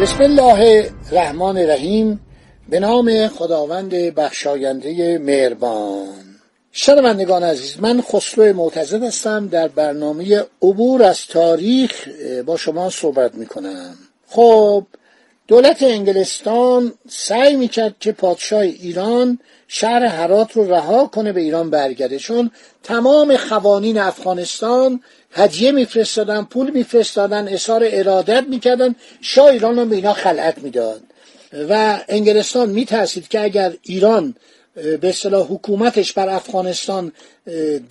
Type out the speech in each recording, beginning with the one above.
بسم الله الرحمن الرحیم. به نام خداوند بخشاینده مهربان. شنوندگان عزیز من خسرو معتزد هستم. در برنامه عبور از تاریخ با شما صحبت می کنم خب دولت انگلستان سعی می‌کرد که پادشاه ایران شهر هرات رو رها کنه به ایران برگرده. چون تمام قوانین افغانستان هدیه میفرستادن پول میفرستادن اظهار ارادت می‌کردن شاه ایران رو به اینا خلعت می‌داد. و انگلستان میترسید که اگر ایران به اصطلاح حکومتش بر افغانستان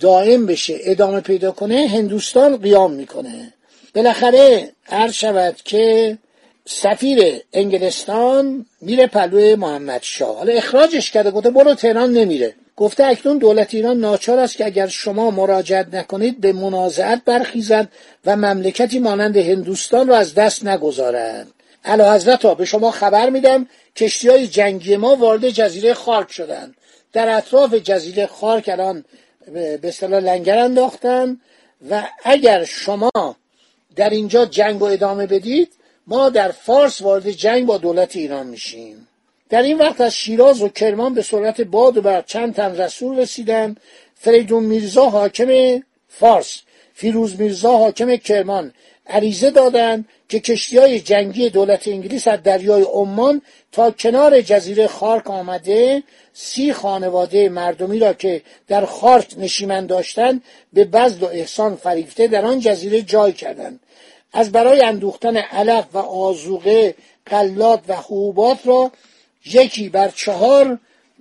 دائم بشه ادامه پیدا کنه هندوستان قیام می‌کنه. بالاخره عرض شود که سفیر انگلستان میره پلوی محمد شاه. حالا اخراجش کرده گفته برو تهران نمیره. گفته اکنون دولت ایران ناچار است که اگر شما مراجعت نکنید به منازعت برخیزد و مملکتی مانند هندوستان را از دست نگذارد علا حضرت ها به شما خبر میدم کشتی های جنگی ما وارد جزیره خارک شدن در اطراف جزیره خارک الان به اصطلاح لنگر انداختن و اگر شما در اینجا جنگ و ادامه بدید ما در فارس وارد جنگ با دولت ایران میشیم. در این وقت از شیراز و کرمان به صورت باد و بر چند تن رسول رسیدن. فریدون میرزا حاکم فارس فیروز میرزا حاکم کرمان عریضه دادند که کشتی های جنگی دولت انگلیس از دریای عمان تا کنار جزیره خارک آمده سی خانواده مردمی را که در خارک نشیمن داشتند به بزد و احسان فریفته در آن جزیره جای کردند. از برای اندوختن علف و آزوقه قلات و حبوبات را یکی بر چهار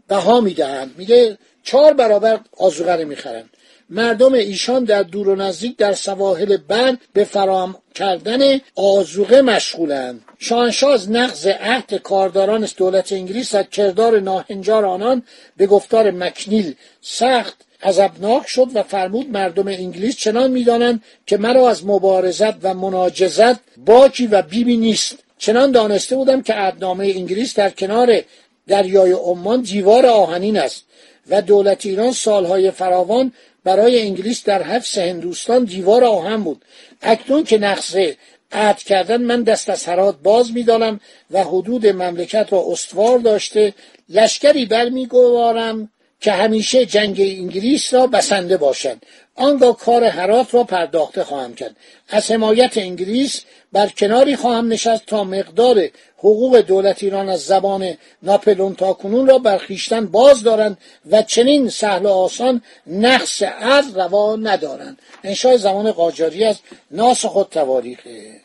بها می‌دهند. میگه چهار برابر آزوقه رو می‌خرند. مردم ایشان در دور و نزدیک در سواحل بند به فرام کردن آزوقه مشغولند. شاهنشاه از نقض عهد کارداران دولت انگلیس از کردار ناهنجار آنان به گفتار مکنیل سخت عذبناک شد و فرمود مردم انگلیس چنان می‌دانند که مرا از مبارزت و مناجزت باکی و بیبی نیست. چنان دانسته بودم که عهدنامه انگلیس در کنار دریای عمان دیوار آهنین است و دولت ایران سالهای فراوان برای انگلیس در حفظ هندوستان دیوار آهن بود. اکنون که نقصه عهد کردن من دست از هرات باز می‌دانم و حدود مملکت را استوار داشته لشکری برمیگوارم که همیشه جنگ انگلیس را بسنده باشد. آنگاه کار هرات را پرداخته خواهم کرد. از حمایت انگلیس بر کناری خواهم نشست تا مقدار حقوق دولت ایران از زبان ناپلون تا کنون را بر خویشتن باز دارند و چنین سهل و آسان نقص عرض روا ندارند. انشای زمان قاجاری از ناس خود تواریخه.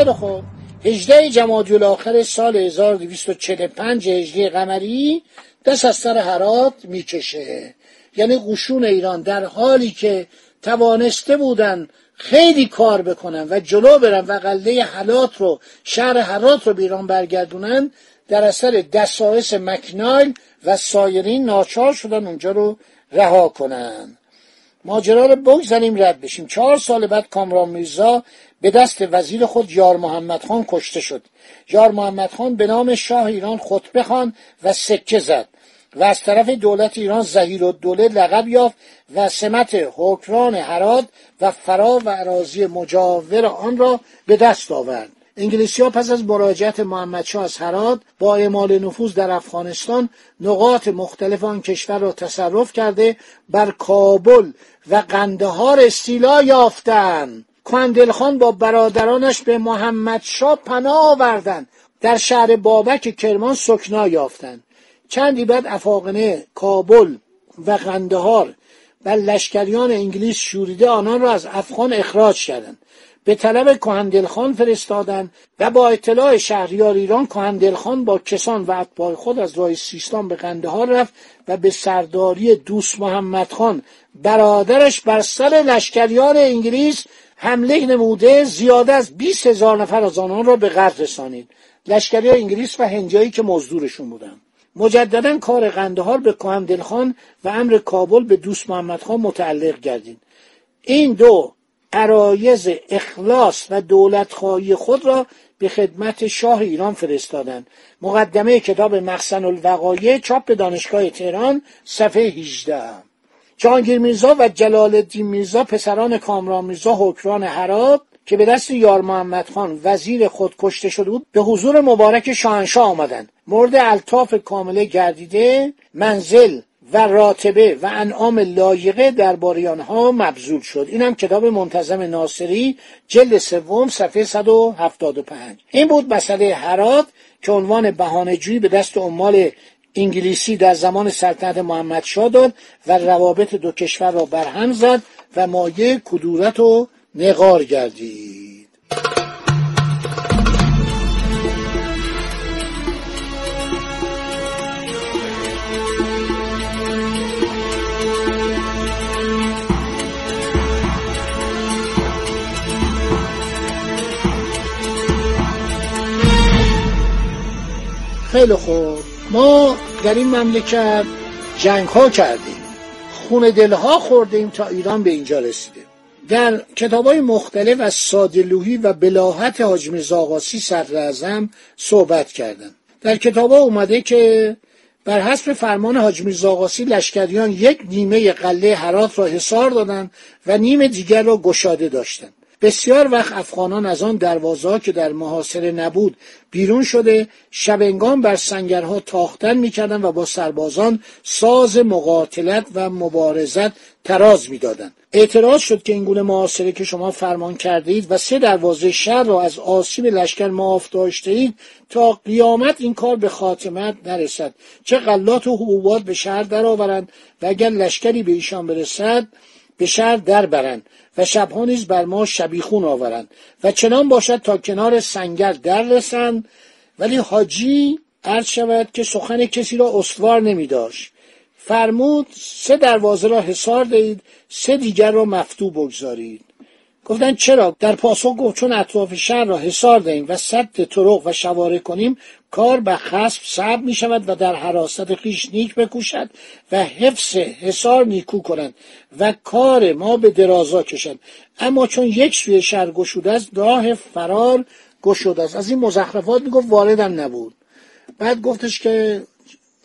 خیلی خوب 18 جمادی الاخر سال 1245 هجری قمری دست از سر هرات می‌کشه. یعنی قشون ایران در حالی که توانسته بودن خیلی کار بکنن و جلو برن و قلعه حلات رو شهر حرات رو به برگردونن در اثر دسایس مکنایل و سایرین ناچار شدن اونجا رو رها کنن. ماجرا رو بگذاریم رد بشیم. چهار سال بعد کامران میرزا به دست وزیر خود یار محمد خان کشته شد. یار محمد خان به نام شاه ایران خطبه خان و سکه زد و از طرف دولت ایران زهیر و دوله لقب یافت و سمت حکران هرات و فرا و عراضی مجاور آن را به دست آورد. انگلیسی ها پس از مراجعت محمد شاه از هرات با اعمال نفوذ در افغانستان نقاط مختلف آن کشور را تصرف کرده بر کابل و قندهار استیلا یافتند کندل خان با برادرانش به محمد شاه پناه آوردند در شهر بابک کرمان سکنا یافتند چندی بعد افاقنه کابل و قندهار و لشکریان انگلیس شوریده آنان را از افغان اخراج کردند. به طلب کهندلخان فرستادند و با اطلاع شهریار ایران کهندلخان با کسان و اتباع خود از راه سیستان به قندهار رفت و به سرداری دوست محمد خان. برادرش بر سر لشکریان انگلیس حمله نموده زیاده از 20 هزار نفر از آنان را به قتل رسانید. لشکری انگلیس و هنجایی که مزدورشون بودن مجددا کار قندهار به کهندلخان و امر کابل به دوست محمد خان متعلق گردید. این دو عرایز اخلاص و دولتخواهی خود را به خدمت شاه ایران فرستادند. مقدمه کتاب مخزن الوقایع چاپ دانشگاه تهران صفحه 18 جهانگیر میرزا و جلال الدین میرزا پسران کامران میرزا حکران هرات که به دست یار محمد خان وزیر خود کشته شده بود به حضور مبارک شاهنشاه آمدند. مورد الطاف کامله گردیده منزل و راتبه و انعام لایقه درباره آنها مبذول شد. این هم کتاب منتظم ناصری جلد سوم صفحه 175 این بود مسئله هرات که عنوان بهانه‌جویی به دست عمال انگلیسی در زمان سلطنت محمد شاه داد و روابط دو کشور را برهم زد و مایه کدورت و نقار گردید. خیلی خوب. ما در این مملکت جنگ ها کردیم. خون دل ها خوردیم تا ایران به اینجا رسیده. در کتاب های مختلف از سادلوهی و بلاحت حاج میرزا صدر صحبت کردن. در کتاب اومده که بر حسب فرمان حاج میرزا لشکریان یک نیمه قله هرات را حصار دادند و نیم دیگر را گشاده داشتند بسیار وقت افغانان از آن دروازه که در محاصره نبود بیرون شده شبنگان بر سنگرها تاختن می‌کردند و با سربازان ساز مقاتلت و مبارزت تراز می‌دادند. اعتراض شد که این گونه محاصره که شما فرمان کرده اید و سه دروازه شهر را از آسیب لشکر معاف داشته اید تا قیامت این کار به خاتمت نرسد. چه غلات و حبوبات به شهر درآورند و اگر لشکری به ایشان برسد به شهر در برند و شبها نیز بر ما شبیخون آورند و چنان باشد تا کنار سنگر در رسند. ولی حاجی عرض شود که سخن کسی را استوار نمی داشت. فرمود سه دروازه را حصار دهید سه دیگر را مفتوح بگذارید. گفتن چرا؟ در پاسخ گفت چون اطراف شهر را حصار دهیم و صد طرق و شواره کنیم کار به خصب صعب می شود و در حراست خیش نیک بکوشد و حفظ حصار نیکو کنند و کار ما به درازا کشد. اما چون یک سوی شهر گشوده است راه فرار گشوده است از این مزخرفات می‌گفت واردم نبود. بعد گفتش که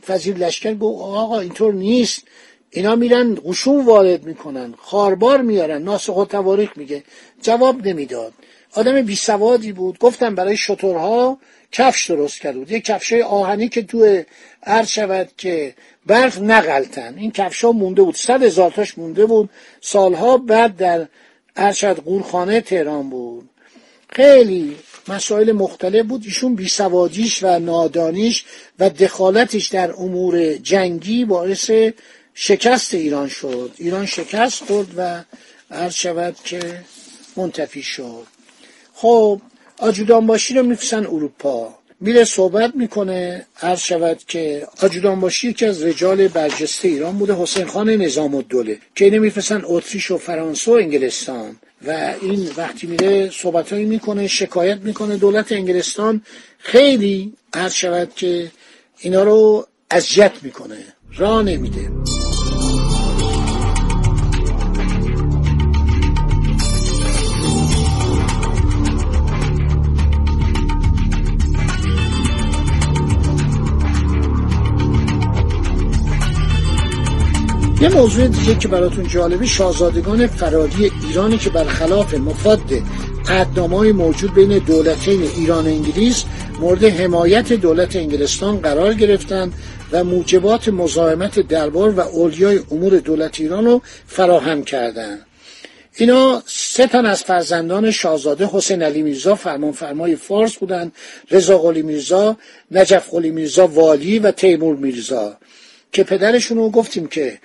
فضیل لشکر گفت آقا اینطور نیست. اینا میرن قشون وارد می‌کنن خاربار میارن. ناسخ و تواریخ میگه. جواب نمی‌داد. آدم بی سوادی بود. گفتم برای شطورها کفش درست کرد بود. یه کفش آهنی که تو عرض شود که برف نقلتن این کفش ها مونده بود. صد هزار تاش مونده بود. سالها بعد در عرض شود قورخانه تهران بود. خیلی مسائل مختلف بود. ایشون بیسوادیش و نادانیش و دخالتش در امور جنگی باعث شکست ایران شد. ایران شکست خورد و عرض شود که منتفی شد. خب آجودانباشی رو میفرستن اروپا. میره صحبت می‌کنه عرض شود که آجودانباشی یکی از رجال برجسته ایران بوده حسین خان نظام الدوله که اینه میفرستن اتریش و فرانسه و انگلستان. و این وقتی میره صحبتهایی می‌کنه شکایت می‌کنه دولت انگلستان. خیلی عرض شود که اینا رو اذیت می‌کنه. راه نمیده. یه موضوع دیگه که براتون جالبه شاهزادگان فراری ایرانی که برخلاف مفاد قدنامه موجود بین دولتین ایران و انگلیس مورد حمایت دولت انگلستان قرار گرفتند و موجبات مزاحمت دربار و اولیای امور دولت ایران رو فراهم کردند. اینا سه تن از فرزندان شاهزاده حسین علی میرزا فرمانفرمای فارس بودند رضا قلی میرزا نجف قلی میرزا والی و تیمور میرزا که پدرشون رو گفتیم که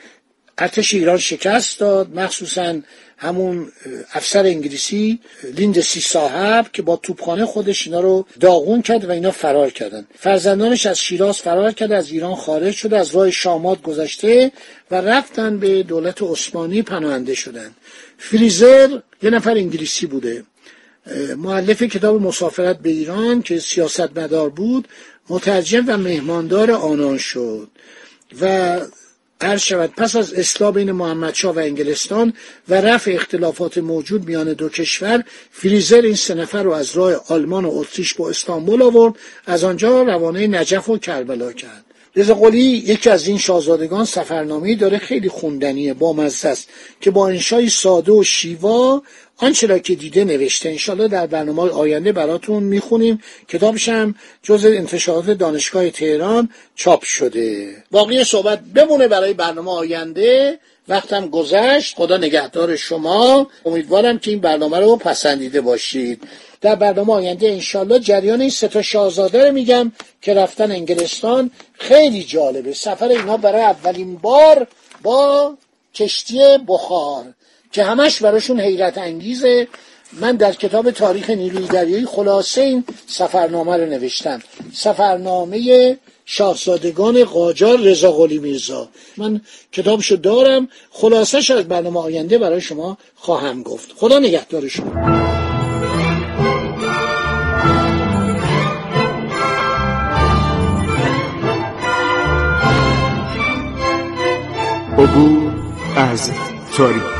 ارتش ایران شکست داد مخصوصا همون افسر انگلیسی لیند سی صاحب که با توپخانه خودش اینا رو داغون کرد و اینا فرار کردن. فرزندانش از شیراز فرار کرد از ایران خارج شده از راه شامات گذشته و رفتن به دولت عثمانی پناهنده شدن. فریزر یه نفر انگلیسی بوده. معلف کتاب مسافرت به ایران که سیاست مدار بود مترجم و مهماندار آنان شد. و عرض شود پس از اصلاح بین محمدشاه و انگلستان و رفع اختلافات موجود میان دو کشور فریزر این سه نفر رو از راه آلمان و اتریش با استانبول آورد. از آنجا روانه نجف و کربلا کرد. رضا قلی یکی از این شاهزادگان سفرنامه‌ای داره خیلی خوندنیه با است که با انشای ساده و شیوا آنچه را که دیده نوشته انشالله در برنامه آینده براتون می‌خونیم. کتابش هم جز انتشارات دانشگاه تهران چاپ شده. باقی صحبت بمونه برای برنامه آینده. وقتم گذشت. خدا نگهدار شما. امیدوارم که این برنامه رو پسندیده باشید. در برنامه آینده انشالله جریان این ستا شاهزاده رو میگم که رفتن انگلستان. خیلی جالبه. سفر اینها برای اولین بار با کشتی بخار. که همش براشون حیرت انگیزه. من در کتاب تاریخ نیروی دریایی خلاصه این سفرنامه رو نوشتم. سفرنامه شاهزادگان قاجار رضا قلی میرزا. من کتابشو دارم. خلاصش از برنامه آینده برای شما خواهم گفت. خدا نگهدار شما. عبور از تاریخ.